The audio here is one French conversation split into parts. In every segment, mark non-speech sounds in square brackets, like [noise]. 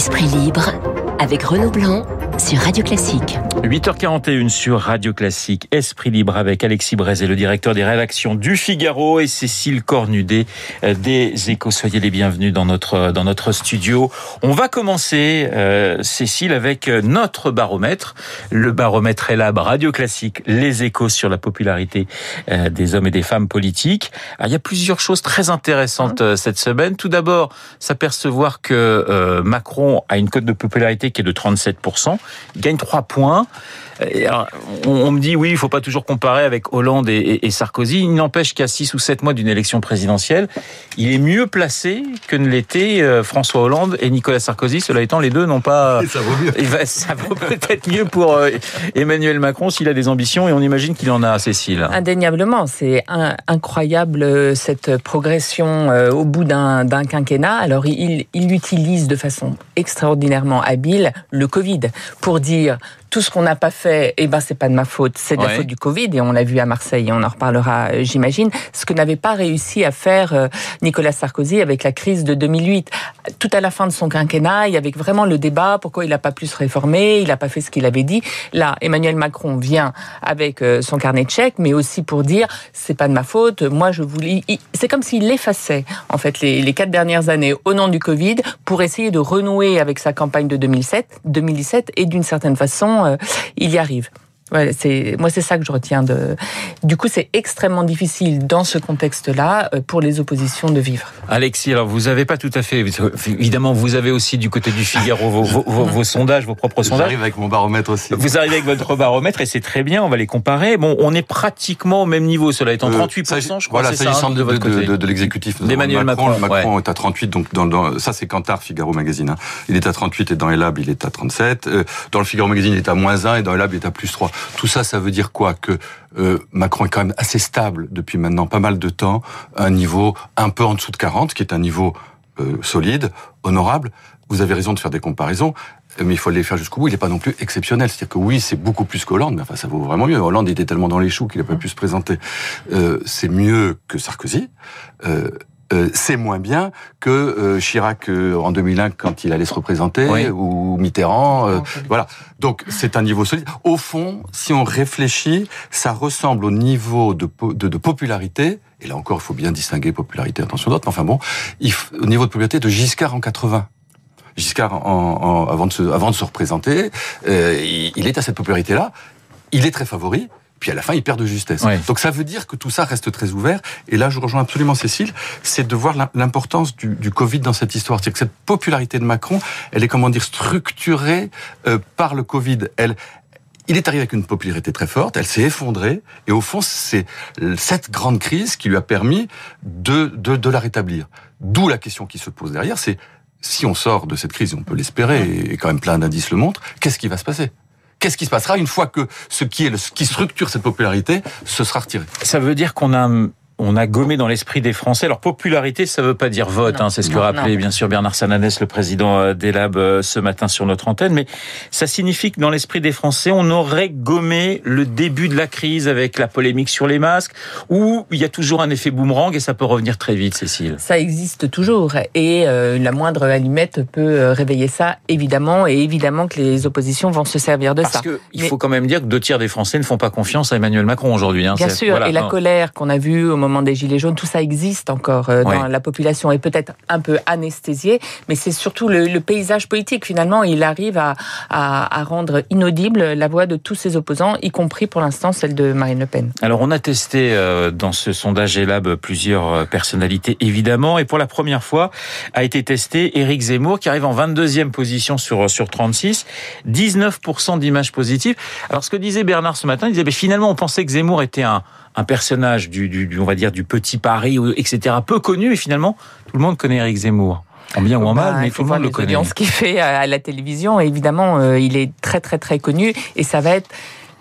Esprit libre avec Renaud Blanc sur Radio Classique. 8h41 sur Radio Classique, Esprit Libre avec Alexis Brézé, le directeur des rédactions du Figaro et Cécile Cornudet euh, des Échos. Soyez les bienvenus dans notre, dans notre studio. On va commencer, euh, Cécile, avec notre baromètre. Le baromètre est Radio Classique, les Échos sur la popularité euh, des hommes et des femmes politiques. Alors, il y a plusieurs choses très intéressantes euh, cette semaine. Tout d'abord, s'apercevoir que euh, Macron a une cote de popularité qui est de 37%, il gagne 3 points. Et alors, on, on me dit oui, il faut pas toujours comparer avec Hollande et, et- et Sarkozy. Il n'empêche qu'à 6 ou 7 mois d'une élection présidentielle, il est mieux placé que ne l'étaient euh, François Hollande et Nicolas Sarkozy. Cela étant, les deux n'ont pas... Ça vaut mieux. [laughs] Va- ça vaut peut-être mieux pour euh, Emmanuel Macron s'il a des ambitions et on imagine qu'il en a, Cécile. Indéniablement, c'est incroyable euh, cette progression au bout d'un d'un quinquennat. Alors il, il utilise de façon extraordinairement habile le Covid pour dire tout ce qu'on n'a pas fait, eh ben c'est pas de ma faute, c'est de Ouais. la faute du Covid et on l'a vu à Marseille et on en reparlera, euh, j'imagine. Ce que n'avait pas réussi à faire euh, Nicolas Sarkozy avec la crise de 2008. Tout à la fin de son quinquennat, il y avait vraiment le débat pourquoi il n'a pas pu se réformer, il n'a pas fait ce qu'il avait dit. Là, Emmanuel Macron vient avec euh, son carnet de chèques, mais aussi pour dire c'est pas de ma faute. Moi, je voulais. C'est comme s'il effaçait en fait les, les quatre dernières années au nom du Covid pour essayer de renouer avec sa campagne de 2007, 2017 et d'une certaine façon, euh, il y arrive. C'est moi c'est ça que je retiens de. Du coup, c'est extrêmement difficile dans ce contexte-là euh, pour les oppositions de vivre. Alexis, alors vous avez pas tout à fait, évidemment, vous avez aussi du côté du Figaro vos, vos- vos- vos sondages, vos propres sondages. J'arrive avec mon baromètre aussi. Vous arrivez avec votre baromètre et c'est très bien, on va les comparer. Bon, on est pratiquement au même niveau, cela étant Euh, 38%, s'agit- je crois, Voilà, c'est ça, s'agissant hein, de, de votre côté. de- de l'exécutif. D'Emmanuel Macron, Macron, ouais. est à 38, donc dans, dans- ça c'est Kantar, Figaro Magazine. hein. Il est à 38 et dans Elab il est à 37. Euh, dans le Figaro Magazine il est à moins 1 et dans Elab il est à plus 3. Tout ça, ça veut dire quoi Que euh, Macron est quand même assez stable depuis maintenant pas mal de temps, un niveau un peu en dessous de 40, qui est un niveau euh, solide, honorable. Vous avez raison de faire des comparaisons. euh, Mais il faut les faire jusqu'au bout. Il n'est pas non plus exceptionnel. C'est-à-dire que oui, c'est beaucoup plus qu'Hollande, mais enfin, ça vaut vraiment mieux. Hollande il était tellement dans les choux qu'il n'a pas pu se présenter. Euh, c'est mieux que Sarkozy. Euh, c'est moins bien que euh, Chirac euh, en 2001 quand il allait se représenter Oui. ou Mitterrand. euh, voilà. Donc c'est un niveau solide. Au fond, si on réfléchit, ça ressemble au niveau de, po- de, de popularité. Et là encore, il faut bien distinguer popularité, attention d'autres. Mais enfin bon, il au niveau de popularité de Giscard en 80. Giscard, en, en- avant, de se, avant de se représenter, euh, il, il est à cette popularité-là. Il est très favori. Puis à la fin, il perd de justesse. Ouais. Donc ça veut dire que tout ça reste très ouvert. Et là, je rejoins absolument Cécile, c'est de voir l'im- l'importance du, du Covid dans cette histoire. C'est que cette popularité de Macron, elle est comment dire structurée euh, par le Covid. Elle, il est arrivé avec une popularité très forte, elle s'est effondrée, et au fond, c'est cette grande crise qui lui a permis de, de, de la rétablir. D'où la question qui se pose derrière, c'est si on sort de cette crise, on peut l'espérer, et quand même plein d'indices le montrent, qu'est-ce qui va se passer? Qu'est-ce qui se passera une fois que ce qui, est le, ce qui structure cette popularité se sera retiré? Ça veut dire qu'on a on a gommé dans l'esprit des Français. Alors popularité, ça veut pas dire vote, hein, c'est ce que Non, rappelait non. bien sûr Bernard Sananès, le président euh, d'Elab, euh, ce matin sur notre antenne. Mais ça signifie que dans l'esprit des Français, on aurait gommé le début de la crise avec la polémique sur les masques, où il y a toujours un effet boomerang et ça peut revenir très vite, Cécile. Ça existe toujours et euh, la moindre allumette peut réveiller ça évidemment et évidemment que les oppositions vont se servir de Parce ça. que il Mais- faut quand même dire que deux tiers des Français ne font pas confiance à Emmanuel Macron aujourd'hui. hein. Bien sûr, voilà, et la colère qu'on a vue au moment des Gilets jaunes, tout ça existe encore euh, dans Ouais. la population et peut-être un peu anesthésié, mais c'est surtout le, le paysage politique finalement. Il arrive à, à, à rendre inaudible la voix de tous ses opposants, y compris pour l'instant celle de Marine Le Pen. Alors on a testé euh, dans ce sondage Elab plusieurs euh, personnalités évidemment et pour la première fois a été testé Éric Zemmour qui arrive en 22e position sur sur 36, 19% d'images positives. Alors ce que disait Bernard ce matin, il disait mais finalement on pensait que Zemmour était un un personnage du, du, du- on va dire du petit Paris ou- etc peu connu et finalement tout le monde connaît Éric Zemmour. En bien ou en mal, Bah, mais il faut le voir le connaît. qu'il fait à, la télévision. Évidemment, euh, il est très très très connu et ça va être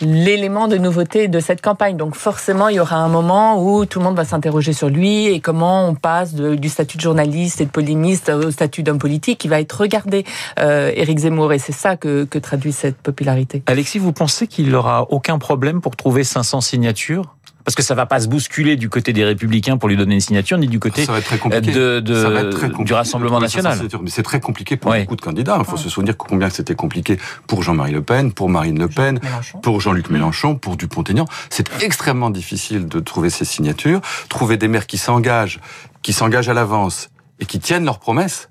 l'élément de nouveauté de cette campagne. Donc forcément, il y aura un moment où tout le monde va s'interroger sur lui et comment on passe de- du statut de journaliste et de polémiste au statut d'homme politique qui va être regardé, euh, Éric Zemmour. Et c'est ça que, que traduit cette popularité. Alexis, vous pensez qu'il n'aura aucun problème pour trouver 500 signatures? Parce que ça va pas se bousculer du côté des Républicains pour lui donner une signature, ni du côté ça va être très compliqué. de, de Ça va être très compliqué du Rassemblement national. Mais c'est très compliqué pour Ouais. beaucoup de candidats. Il faut se souvenir combien c'était compliqué pour Jean-Marie Le Pen, pour Marine Le Pen, Mélenchon. pour Jean-Luc Mélenchon, pour Dupont-Aignan. C'est extrêmement difficile de trouver ces signatures. Trouver des maires qui s'engagent, qui s'engagent à l'avance et qui tiennent leurs promesses.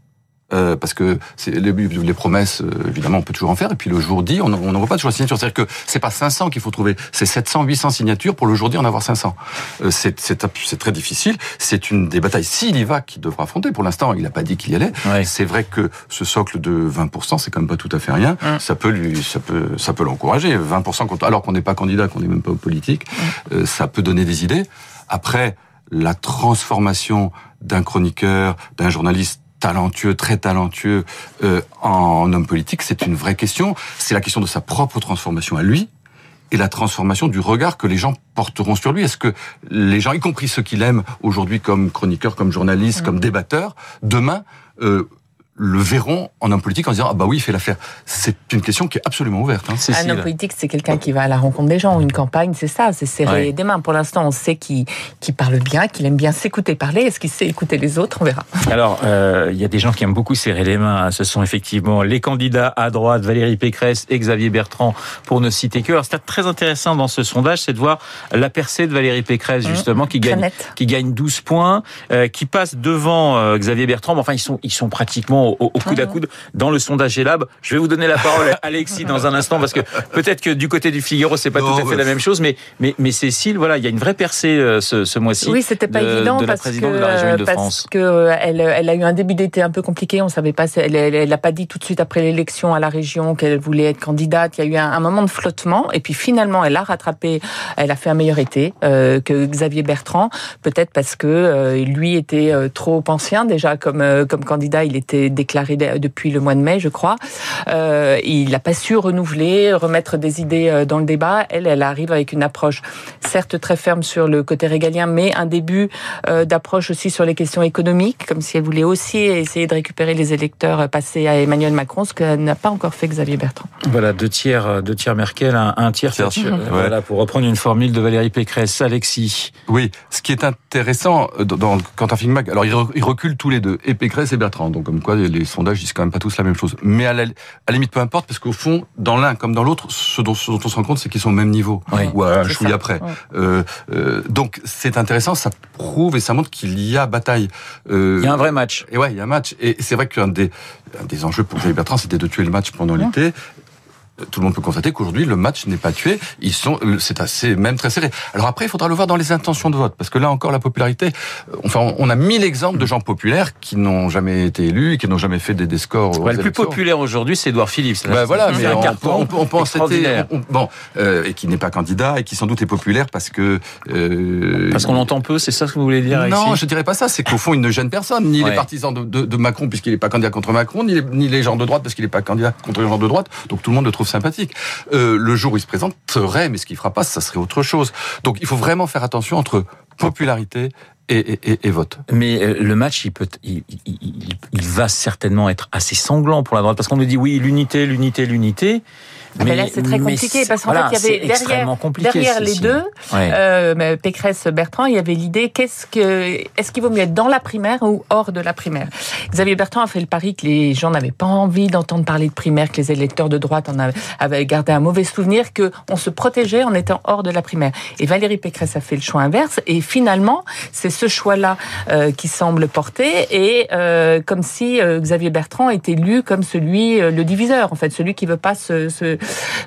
Euh, parce que les, les promesses, euh, évidemment, on peut toujours en faire. Et puis le jour dit, on n'en voit pas toujours la signature. C'est-à-dire que c'est pas 500 qu'il faut trouver, c'est 700, 800 signatures pour le jour dit en avoir 500. Euh, c'est très difficile. C'est une des batailles. S'il y va, qu'il devra affronter. Pour l'instant, il n'a pas dit qu'il y allait. Ouais. C'est vrai que ce socle de 20%, c'est quand même pas tout à fait rien. Ça peut lui, ça peut, ça peut l'encourager. 20% quand- alors qu'on n'est pas candidat, qu'on n'est même pas politique, euh, ça peut donner des idées. Après, la transformation d'un chroniqueur, d'un journaliste talentueux, très talentueux, euh, en homme politique, c'est une vraie question. C'est la question de sa propre transformation à lui et la transformation du regard que les gens porteront sur lui. Est-ce que les gens, y compris ceux qui l'aiment aujourd'hui comme chroniqueur, comme journaliste, comme débatteur, demain euh, le verront en homme politique en disant ah bah oui il fait l'affaire. C'est une question qui est absolument ouverte. Hein. Un homme politique, c'est quelqu'un qui va à la rencontre des gens. Une campagne, c'est ça, c'est serrer Ouais. des mains. Pour l'instant, on sait qu'il qu'il parle bien, qu'il aime bien s'écouter parler. Est-ce qu'il sait écouter les autres? On verra. Alors, euh, il y a des gens qui aiment beaucoup serrer les mains. Ce sont effectivement les candidats à droite, Valérie Pécresse et Xavier Bertrand, pour ne citer que. Alors, c'est très intéressant dans ce sondage, c'est de voir la percée de Valérie Pécresse, Mmh, justement, qui gagne, qui gagne 12 points, euh, qui passe devant euh, Xavier Bertrand. Mais enfin, ils sont, ils sont pratiquement au, au coude à coude dans le sondage Elab. Je vais vous donner la parole à [laughs] Alexis dans un instant, parce que peut-être que du côté du Figaro, c'est pas Non, tout à fait la même chose, mais, mais, mais Cécile, voilà, il y a une vraie percée euh, ce, ce mois-ci. Oui, c'était pas de- évident de la parce présidente que de la région parce Île-de-France. que euh, elle, elle a eu un début d'été un peu compliqué. On savait pas, elle, elle, elle a pas dit tout de suite après l'élection à la région qu'elle voulait être candidate. Il y a eu un, un moment de flottement et puis finalement elle a rattrapé. Elle a fait un meilleur été euh, que Xavier Bertrand, peut-être parce que euh, lui était euh, trop ancien déjà comme euh, comme candidat. Il était déclaré de- depuis le mois de mai, je crois. Euh, il n'a pas su renouveler, remettre des idées euh, dans le débat. Elle, elle arrive avec une approche certes très ferme sur le côté régalien, mais un début euh, d'approche aussi sur les questions économiques, comme si elle voulait aussi essayer de récupérer les électeurs passés à Emmanuel Macron, ce que n'a pas encore fait Xavier Bertrand. Voilà, deux tiers, deux tiers Merkel, un, un tiers Tiers, Thatcher. ouais. Voilà, pour reprendre une formule de Valérie Pécresse. Alexis. Oui, ce qui est intéressant dans, dans Quentin Figmac, alors ils reculent tous les deux, et Pécresse et Bertrand, donc comme quoi les, les sondages disent quand même pas tous la même chose. Mais à la, à la limite, peu importe, parce qu'au fond, dans l'un comme dans l'autre, ce dont, ce dont on se rend compte, c'est qu'ils sont au même niveau, Oui. ou à un chouïa après. Euh, euh, donc c'est intéressant, ça prouve et ça montre qu'il y a bataille. Euh, Il y a un vrai match. Et ouais, il y a un match. Et c'est vrai qu'un des, un des enjeux pour Xavier Bertrand, c'était de tuer le match pendant l'été. Tout le monde peut constater qu'aujourd'hui, le match n'est pas tué. Ils sont, c'est assez, même très serré. Alors après, il faudra le voir dans les intentions de vote. Parce que là encore, la popularité, euh, enfin, on a mille exemples de gens populaires qui n'ont jamais été élus et qui n'ont jamais fait des, des scores. Ouais, le plus populaire aujourd'hui, c'est Édouard Philippe. Ben voilà, mais un on, on, on on- bon, euh, et qui n'est pas candidat et qui sans doute est populaire parce que euh, Parce qu'on l'entend peu, c'est ça ce que vous voulez dire, non, Alexis je dirais pas ça. C'est qu'au fond, il ne gêne personne, ni Ouais. les partisans de, de- de Macron puisqu'il n'est pas candidat contre Macron, ni les, ni les gens de droite parce qu'il n'est pas candidat contre les gens de droite. Donc tout le monde le trouve sympathique. Euh, le jour où il se présenterait, mais ce qu'il fera pas, ça serait autre chose. Donc il faut vraiment faire attention entre popularité et, et- et- et vote. Mais euh, le match, il, peut, il, il- il- il va certainement être assez sanglant pour la droite, parce qu'on nous dit oui, l'unité, l'unité, l'unité. Mais là, c'est très compliqué parce qu'en voilà, fait, il y avait derrière, les deux, Ouais. euh, mais Pécresse, Bertrand, il y avait l'idée qu'est-ce que, est-ce qu'il vaut mieux être dans la primaire ou hors de la primaire? Xavier Bertrand a fait le pari que les gens n'avaient pas envie d'entendre parler de primaire, que les électeurs de droite en avaient, avaient gardé un mauvais souvenir, que on se protégeait en étant hors de la primaire. Et Valérie Pécresse a fait le choix inverse. Et finalement, c'est ce choix-là euh, qui semble porter, et euh, comme si euh, Xavier Bertrand était lu comme celui, euh, le diviseur, en fait, celui qui veut pas se, se,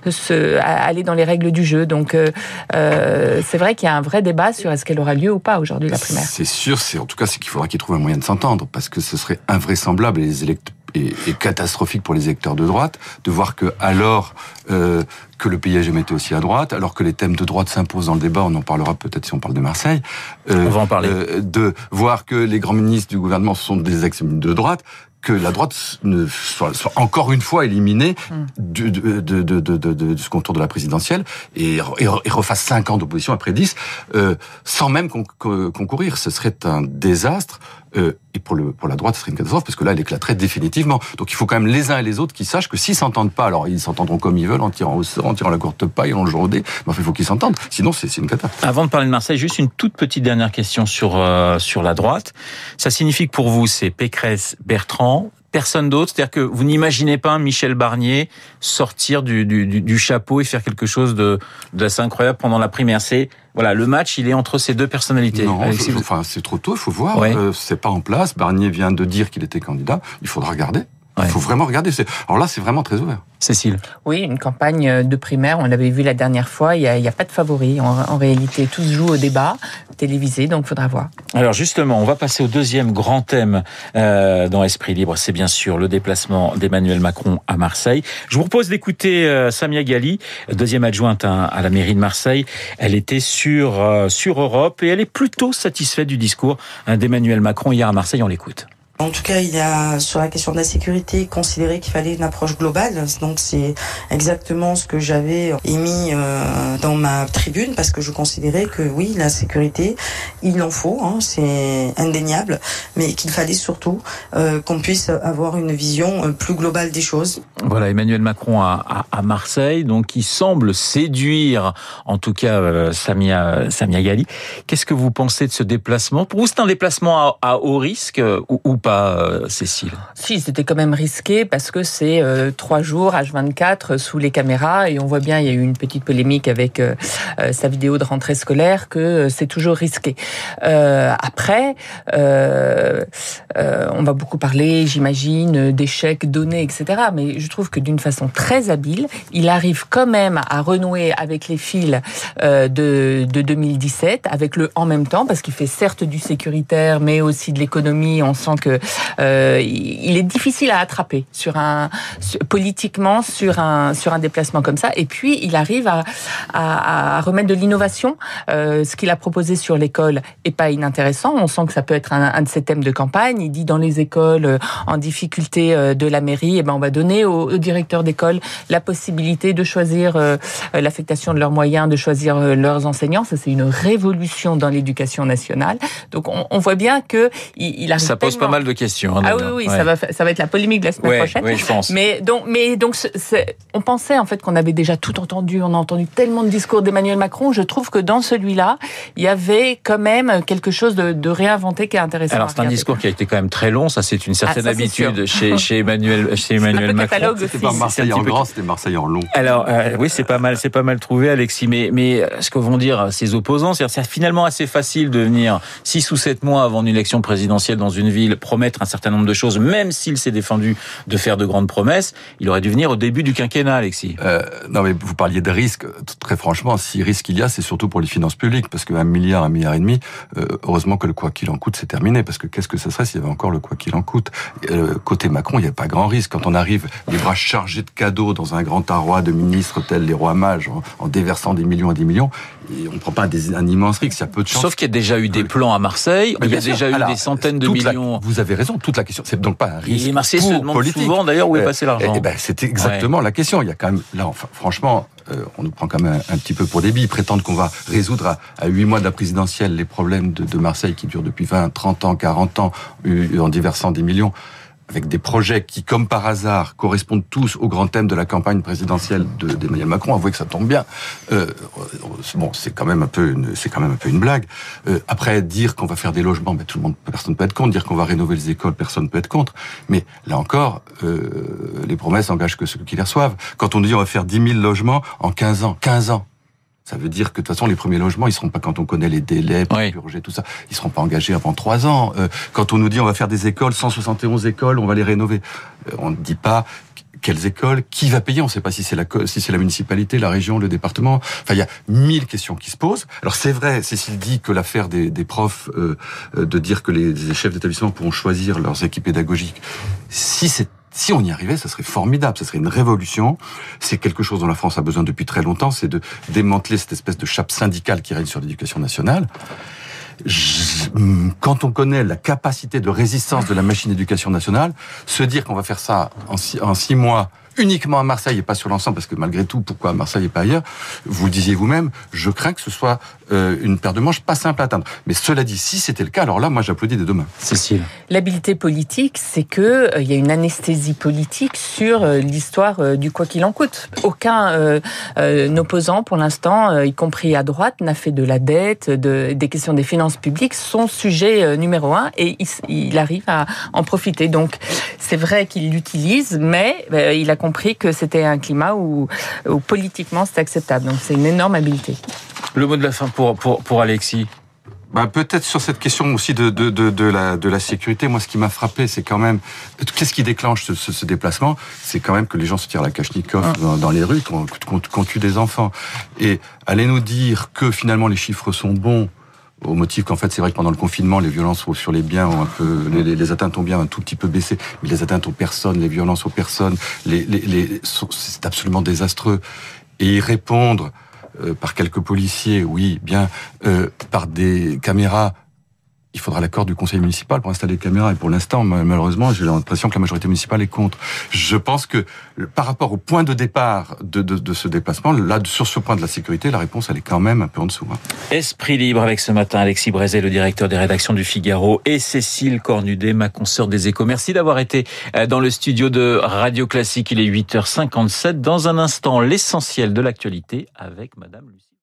se aller dans les règles du jeu. Donc, euh, euh, c'est vrai qu'il y a un vrai débat sur est-ce qu'elle aura lieu ou pas aujourd'hui la primaire. C'est sûr, c'est en tout cas c'est qu'il faudra qu'il trouve un moyen de s'entendre parce que ce serait invraisemblable les électeurs et, et catastrophique pour les électeurs de droite de voir que alors euh, que le pays a jamais été aussi à droite, alors que les thèmes de droite s'imposent dans le débat, on en parlera peut-être si on parle de Marseille. euh, On va en parler. euh, de voir que les grands ministres du gouvernement sont des ex-ministres de droite, que la droite ne soit, soit encore une fois éliminée du, de, de, de, de, de, de ce contour de la présidentielle et, et, et refasse 5 ans d'opposition après 10, euh, sans même con- con- concourir. Ce serait un désastre Euh, et pour, le, pour la droite, ce serait une catastrophe, parce que là, elle éclaterait définitivement. Donc il faut quand même les uns et les autres qui sachent que s'ils s'entendent pas, alors ils s'entendront comme ils veulent, en tirant au sort, en tirant la courte paille, en le jour mais enfin, il faut qu'ils s'entendent. Sinon, c'est une catastrophe. Avant de parler de Marseille, juste une toute petite dernière question sur, euh, sur la droite. Ça signifie que pour vous, c'est Pécresse, Bertrand, personne d'autre C'est-à-dire que vous n'imaginez pas Michel Barnier sortir du, du, du, chapeau et faire quelque chose de d'assez incroyable pendant la primaire. C'est voilà, le match, il est entre ces deux personnalités. Non, enfin, c'est trop tôt, il faut voir. Euh, c'est pas en place. Barnier vient de dire qu'il était candidat. Il faudra regarder. Il faut vraiment regarder. Alors là, c'est vraiment très ouvert. Cécile. Oui, une campagne de primaire, on l'avait vu la dernière fois, il n'y a, pas de favori. En, réalité, tout se joue au débat télévisé, donc il faudra voir. Alors justement, on va passer au deuxième grand thème euh, dans Esprit Libre, c'est bien sûr le déplacement d'Emmanuel Macron à Marseille. Je vous propose d'écouter euh, Samia Gali, deuxième adjointe à, la mairie de Marseille. Elle était sur, euh, sur Europe et elle est plutôt satisfaite du discours hein, d'Emmanuel Macron hier à Marseille. On l'écoute. En tout cas, il a sur la question de la sécurité considéré qu'il fallait une approche globale. Donc c'est exactement ce que j'avais émis euh, dans ma tribune parce que je considérais que oui, la sécurité, il en faut, hein, c'est indéniable, mais qu'il fallait surtout euh, qu'on puisse avoir une vision euh, plus globale des choses. Voilà, Emmanuel Macron à, Marseille, donc il semble séduire, en tout cas Samia Samia Gali. Qu'est-ce que vous pensez de ce déplacement? Pour vous, c'est un déplacement à, haut risque ou pas? Euh, Cécile Si, c'était quand même risqué parce que c'est euh, trois jours, H24, sous les caméras. Et on voit bien, il y a eu une petite polémique avec euh, sa vidéo de rentrée scolaire, que c'est toujours risqué. après, on va beaucoup parler, j'imagine, d'échecs donnés, etc. Mais je trouve que d'une façon très habile, il arrive quand même à renouer avec les fils de, de 2017, avec le en même temps, parce qu'il fait certes du sécuritaire, mais aussi de l'économie. On sent que euh, il est difficile à attraper sur un politiquement sur un sur un déplacement comme ça. Et puis il arrive à, à, à remettre de l'innovation. Euh, ce qu'il a proposé sur l'école est pas inintéressant. On sent que ça peut être un, un, de ses thèmes de campagne. Il dit dans les écoles euh, en difficulté euh, de la mairie, et eh ben on va donner aux, directeurs d'école la possibilité de choisir euh, l'affectation de leurs moyens, de choisir leurs enseignants. Ça c'est une révolution dans l'éducation nationale. Donc on, on voit bien que il, il arrive ça pose pas mal de questions. Hein, ah oui, oui, ça va, ça va être la polémique de la semaine prochaine. Oui, je pense. Mais donc, mais donc, on pensait en fait qu'on avait déjà tout entendu. On a entendu tellement de discours d'Emmanuel Macron. Je trouve que dans celui-là, il y avait quand même quelque chose de, de réinventé qui est intéressant. Alors c'est un discours qui a été quand même très long. Ça, c'est une certaine ah, habitude [laughs] chez, chez Emmanuel, chez Emmanuel Macron. C'était pas Marseille en grand, c'était Marseille en long. Alors euh, oui, c'est pas mal, c'est pas mal trouvé, Alexis. Mais mais ce que vont dire ses opposants, c'est finalement assez facile de venir six ou sept mois avant une élection présidentielle dans une ville promettre un certain nombre de choses, même s'il s'est défendu de faire de grandes promesses, il aurait dû venir au début du quinquennat, Alexis. Euh, non, mais vous parliez de risques. Très franchement, si risque il y a, c'est surtout pour les finances publiques, parce qu'un milliard, un milliard et demi, euh, heureusement que le quoi qu'il en coûte, c'est terminé, parce que qu'est-ce que ça serait s'il y avait encore le quoi qu'il en coûte? Euh, Côté Macron, il n'y a pas grand risque. Quand on arrive les bras chargés de cadeaux dans un grand arroi de ministres tels les rois mages, en, déversant des millions et des millions, et on ne prend pas des, un immense risque, il y a peu de chance. Sauf qu'il y a déjà eu des plans à Marseille, il y a déjà eu des centaines de millions. vous avez raison, toute la question, c'est donc pas un risque. les Marseillais se demandent souvent d'ailleurs où est passé l'argent. Eh, ben, c'est exactement la question. Il y a quand même, là, enfin, franchement, euh, on nous prend quand même un, petit peu pour des billes. Ils prétendent qu'on va résoudre à huit mois de la présidentielle les problèmes de, de, Marseille qui durent depuis 20, 30 ans, 40 ans, en déversant des millions avec des projets qui, comme par hasard, correspondent tous au grand thème de la campagne présidentielle d'Emmanuel Macron. Avouez que ça tombe bien. Euh, bon, c'est quand même un peu, c'est quand même un peu une blague. Euh, après, dire qu'on va faire des logements, mais tout le monde, personne ne peut être contre. Dire qu'on va rénover les écoles, personne ne peut être contre. Mais là encore, euh, les promesses engagent que ceux qui les reçoivent. Quand on dit on va faire 10 000 logements en 15 ans, 15 ans. Ça veut dire que de toute façon, les premiers logements, ils seront pas quand on connaît les délais, oui. purger, tout ça, ils seront pas engagés avant trois ans. Euh, quand on nous dit on va faire des écoles, 171 écoles, on va les rénover, euh, on ne dit pas quelles écoles, qui va payer On ne sait pas si c'est la si c'est la municipalité, la région, le département. Enfin, il y a mille questions qui se posent. Alors c'est vrai, Cécile dit que l'affaire des, des profs, euh, de dire que les, les chefs d'établissement pourront choisir leurs équipes pédagogiques, si c'est si on y arrivait, ça serait formidable, ça serait une révolution. C'est quelque chose dont la France a besoin depuis très longtemps, c'est de démanteler cette espèce de chape syndicale qui règne sur l'éducation nationale. Quand on connaît la capacité de résistance de la machine d'éducation nationale, se dire qu'on va faire ça en six, mois uniquement à Marseille et pas sur l'ensemble, parce que malgré tout, pourquoi à Marseille et pas ailleurs Vous disiez vous-même, je crains que ce soit euh, une paire de manches pas simple à atteindre. Mais cela dit, si c'était le cas, alors là, moi, j'applaudis des deux mains. Cécile. L'habileté politique, c'est que euh, il y a une anesthésie politique sur euh, l'histoire euh, du quoi qu'il en coûte. Aucun euh, euh, opposant, pour l'instant, euh, y compris à droite, n'a fait de la dette, de, des questions des finances publiques son sujet euh, numéro un, et il, arrive à en profiter. Donc, c'est vrai qu'il l'utilise, mais euh, il a compris que c'était un climat où, où politiquement c'est acceptable. Donc, c'est une énorme habileté. Le mot de la fin pour, pour, pour Alexis. Bah, peut-être sur cette question aussi de, de, de, de la, de la sécurité, moi ce qui m'a frappé, c'est quand même, qu'est-ce qui déclenche ce, ce, ce déplacement? C'est quand même que les gens se tirent la Kachnikov Ah. dans, dans les rues, qu'on qu'on- qu'on tue des enfants. Et allez nous dire que finalement les chiffres sont bons, au motif qu'en fait c'est vrai que pendant le confinement, les violences sur les biens ont un peu, les, les- atteintes aux biens un tout petit peu baissé, mais les atteintes aux personnes, les violences aux personnes, les, les, les, c'est absolument désastreux. Et y répondre par quelques policiers, oui, bien, euh, par des caméras. Il faudra l'accord du conseil municipal pour installer les caméras. Et pour l'instant, ma- malheureusement, j'ai l'impression que la majorité municipale est contre. Je pense que par rapport au point de départ de, de, de ce déplacement, là, sur ce point de la sécurité, la réponse, elle est quand même un peu en dessous. hein. Esprit libre avec ce matin Alexis Brézet, le directeur des rédactions du Figaro, et Cécile Cornudet, ma consoeur des échos. Merci d'avoir été euh, dans le studio de Radio Classique. Il est 8h57. Dans un instant, l'essentiel de l'actualité avec Madame Lucie.